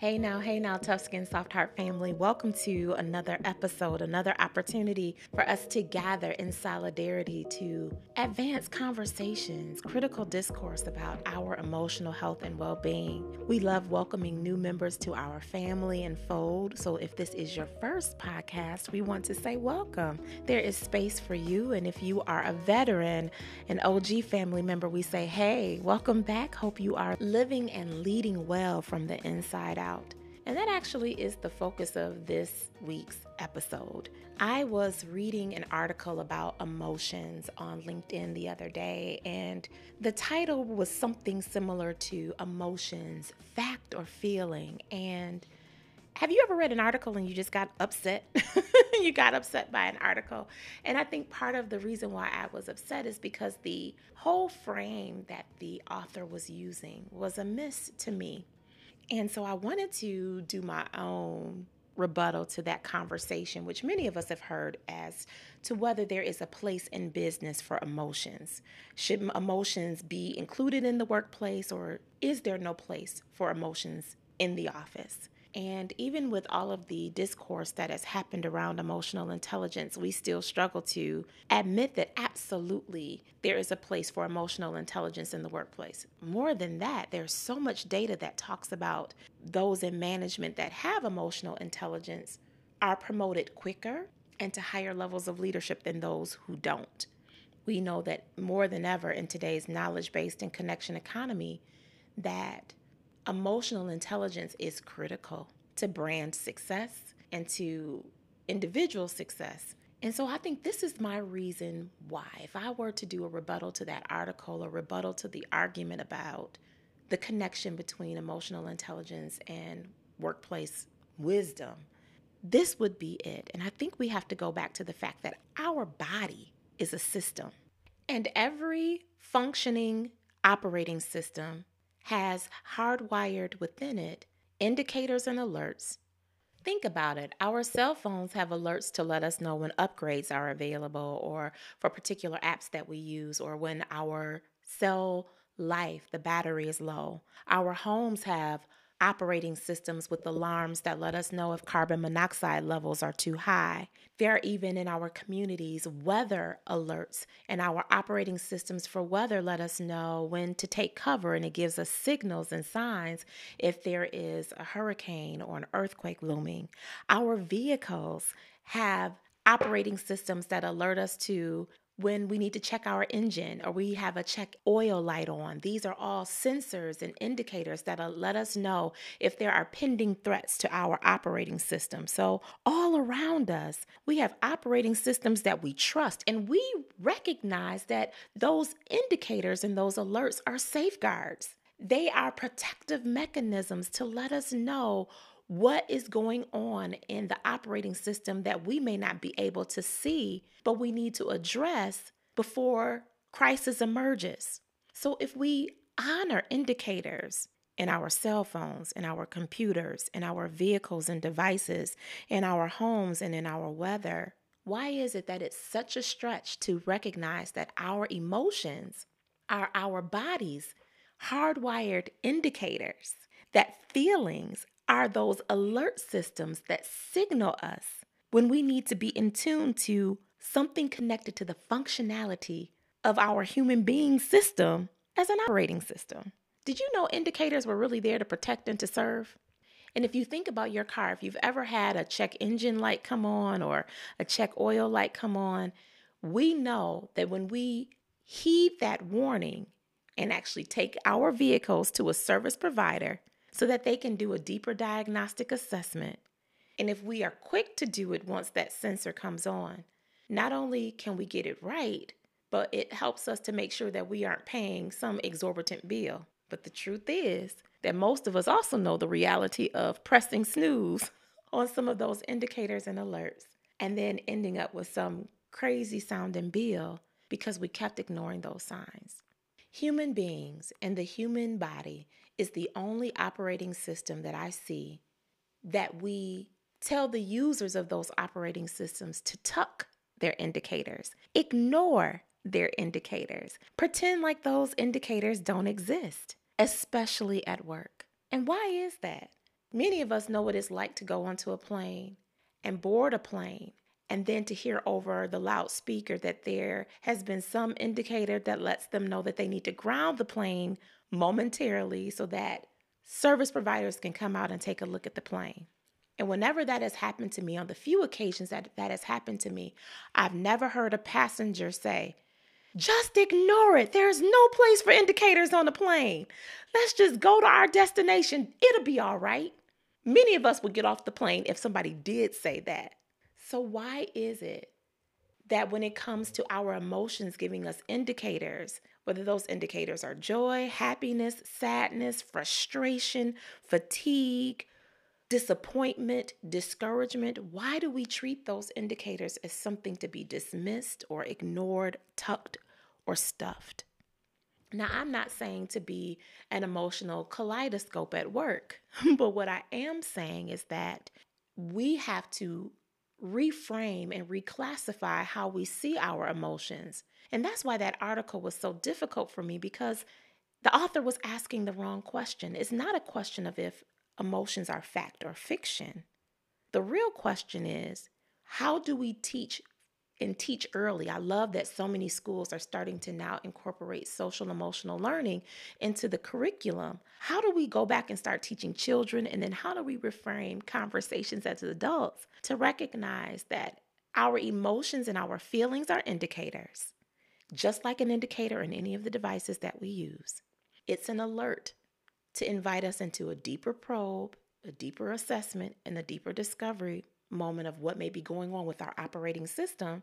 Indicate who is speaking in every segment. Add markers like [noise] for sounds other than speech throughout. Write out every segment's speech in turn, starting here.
Speaker 1: Hey now, hey now, tough skin, soft heart family. Welcome to another episode, another opportunity for us to gather in solidarity to advance conversations, critical discourse about our emotional health and well being. We love welcoming new members to our family and fold. So if this is your first podcast, we want to say welcome. There is space for you. And if you are a veteran, an OG family member, we say, hey, welcome back. Hope you are living and leading well from the inside out out. And that actually is the focus of this week's episode. I was reading an article about emotions on LinkedIn the other day, and the title was something similar to emotions, fact or feeling. And have you ever read an article and you just got upset? [laughs] you got upset by an article. And I think part of the reason why I was upset is because the whole frame that the author was using was a miss to me. And so I wanted to do my own rebuttal to that conversation, which many of us have heard as to whether there is a place in business for emotions. Should emotions be included in the workplace, or is there no place for emotions in the office? And even with all of the discourse that has happened around emotional intelligence, we still struggle to admit that absolutely there is a place for emotional intelligence in the workplace. More than that, there's so much data that talks about those in management that have emotional intelligence are promoted quicker and to higher levels of leadership than those who don't. We know that more than ever in today's knowledge based and connection economy, that emotional intelligence is critical to brand success and to individual success. And so I think this is my reason why, if I were to do a rebuttal to that article, a rebuttal to the argument about the connection between emotional intelligence and workplace wisdom, this would be it. And I think we have to go back to the fact that our body is a system, and every functioning operating system has hardwired within it indicators and alerts. Think about it. Our cell phones have alerts to let us know when upgrades are available or for particular apps that we use or when our cell life, the battery is low. Our homes have operating systems with alarms that let us know if carbon monoxide levels are too high. There are even in our communities weather alerts, and our operating systems for weather let us know when to take cover, and it gives us signals and signs if there is a hurricane or an earthquake looming. Our vehicles have operating systems that alert us to when we need to check our engine or we have a check oil light on. These are all sensors and indicators that let us know if there are pending threats to our operating system. So, all around us, we have operating systems that we trust, and we recognize that those indicators and those alerts are safeguards. They are protective mechanisms to let us know what is going on in the operating system that we may not be able to see, but we need to address before crisis emerges. So if we honor indicators in our cell phones, in our computers, in our vehicles and devices, in our homes, and in our weather, why is it that it's such a stretch to recognize that our emotions are our body's hardwired indicators? That feelings are those alert systems that signal us when we need to be in tune to something connected to the functionality of our human being system as an operating system. Did you know indicators were really there to protect and to serve? And if you think about your car, if you've ever had a check engine light come on or a check oil light come on, we know that when we heed that warning and actually take our vehicles to a service provider, so that they can do a deeper diagnostic assessment. And if we are quick to do it once that sensor comes on, not only can we get it right, but it helps us to make sure that we aren't paying some exorbitant bill. But the truth is that most of us also know the reality of pressing snooze [laughs] on some of those indicators and alerts and then ending up with some crazy sounding bill because we kept ignoring those signs. Human beings and the human body is the only operating system that I see that we tell the users of those operating systems to tuck their indicators, ignore their indicators, pretend like those indicators don't exist, especially at work. And why is that? Many of us know what it's like to go onto a plane and board a plane and then to hear over the loudspeaker that there has been some indicator that lets them know that they need to ground the plane momentarily so that service providers can come out and take a look at the plane. And whenever that has happened to me, on the few occasions that that has happened to me, I've never heard a passenger say, just ignore it. There's no place for indicators on the plane. Let's just go to our destination. It'll be all right. Many of us would get off the plane if somebody did say that. So, why is it that when it comes to our emotions giving us indicators, whether those indicators are joy, happiness, sadness, frustration, fatigue, disappointment, discouragement, why do we treat those indicators as something to be dismissed or ignored, tucked, or stuffed? Now, I'm not saying to be an emotional kaleidoscope at work, [laughs] but what I am saying is that we have to reframe and reclassify how we see our emotions. And that's why that article was so difficult for me because the author was asking the wrong question. It's not a question of if emotions are fact or fiction. The real question is how do we teach and teach early. I love that so many schools are starting to now incorporate social emotional learning into the curriculum. How do we go back and start teaching children? And then how do we reframe conversations as adults to recognize that our emotions and our feelings are indicators, just like an indicator in any of the devices that we use? It's an alert to invite us into a deeper probe, a deeper assessment, and a deeper discovery moment of what may be going on with our operating system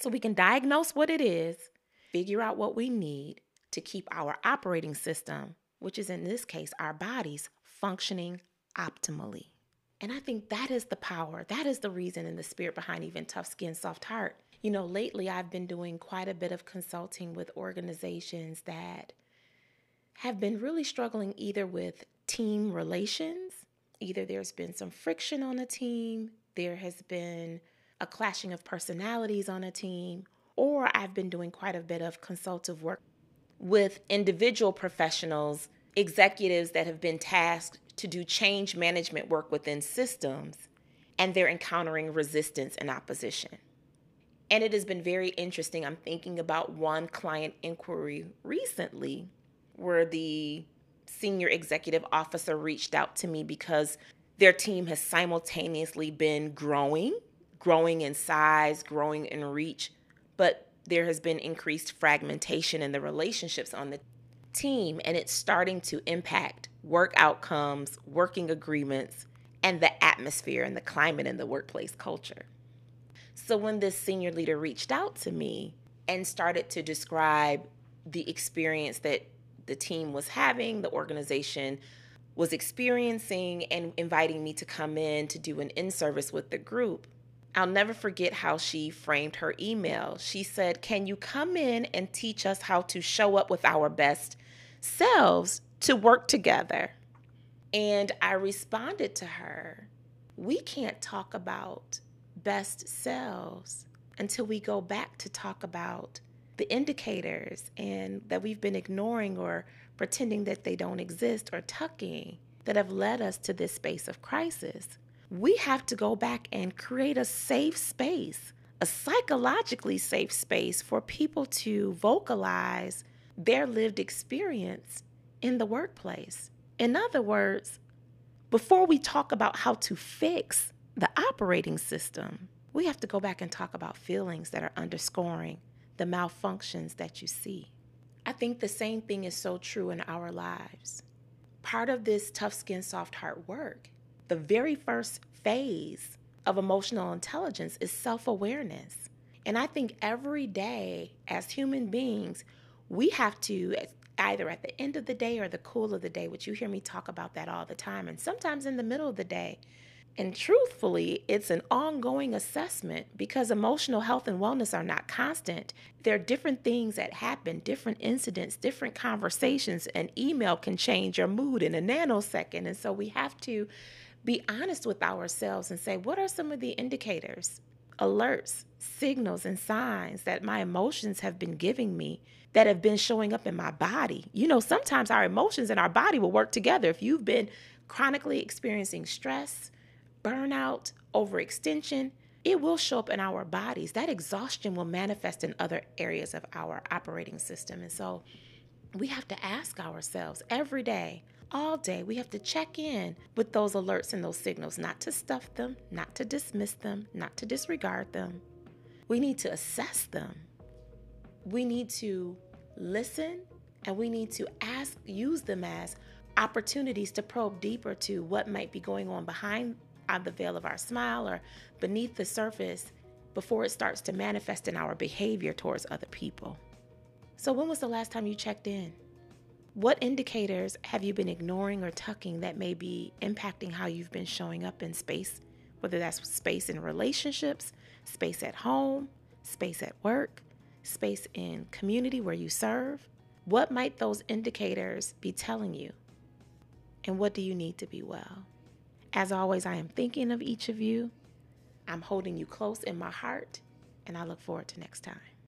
Speaker 1: so we can diagnose what it is, figure out what we need to keep our operating system, which is in this case our bodies, functioning optimally. And I think that is the power, that is the reason and the spirit behind even Tough Skin, Soft Heart. You know, lately I've been doing quite a bit of consulting with organizations that have been really struggling either with team relations, either there's been some friction on the team, there has been a clashing of personalities on a team, or I've been doing quite a bit of consultative work with individual professionals, executives that have been tasked to do change management work within systems, and they're encountering resistance and opposition. And it has been very interesting. I'm thinking about one client inquiry recently where the senior executive officer reached out to me because their team has simultaneously been growing, growing in size, growing in reach, but there has been increased fragmentation in the relationships on the team, and it's starting to impact work outcomes, working agreements, and the atmosphere and the climate in the workplace culture. So, when this senior leader reached out to me and started to describe the experience that the team was having, the organization was experiencing and inviting me to come in to do an in service with the group. I'll never forget how she framed her email. She said, Can you come in and teach us how to show up with our best selves to work together? And I responded to her, We can't talk about best selves until we go back to talk about the indicators and that we've been ignoring or pretending that they don't exist or tucking that have led us to this space of crisis. We have to go back and create a safe space, a psychologically safe space for people to vocalize their lived experience in the workplace. In other words, before we talk about how to fix the operating system, we have to go back and talk about feelings that are underscoring the malfunctions that you see. I think the same thing is so true in our lives. Part of this tough skin, soft heart work, the very first phase of emotional intelligence is self awareness. And I think every day as human beings, we have to, either at the end of the day or the cool of the day, which you hear me talk about that all the time, and sometimes in the middle of the day, and truthfully, it's an ongoing assessment because emotional health and wellness are not constant. There are different things that happen, different incidents, different conversations. An email can change your mood in a nanosecond. And so we have to be honest with ourselves and say, what are some of the indicators, alerts, signals, and signs that my emotions have been giving me that have been showing up in my body? You know, sometimes our emotions and our body will work together. If you've been chronically experiencing stress, burnout, overextension, it will show up in our bodies. That exhaustion will manifest in other areas of our operating system. And so we have to ask ourselves every day, all day, we have to check in with those alerts and those signals, not to stuff them, not to dismiss them, not to disregard them. We need to assess them. We need to listen and we need to ask, use them as opportunities to probe deeper to what might be going on behind the veil of our smile or beneath the surface before it starts to manifest in our behavior towards other people. So, when was the last time you checked in? What indicators have you been ignoring or tucking that may be impacting how you've been showing up in space? Whether that's space in relationships, space at home, space at work, space in community where you serve. What might those indicators be telling you? And what do you need to be well? As always, I am thinking of each of you. I'm holding you close in my heart, and I look forward to next time.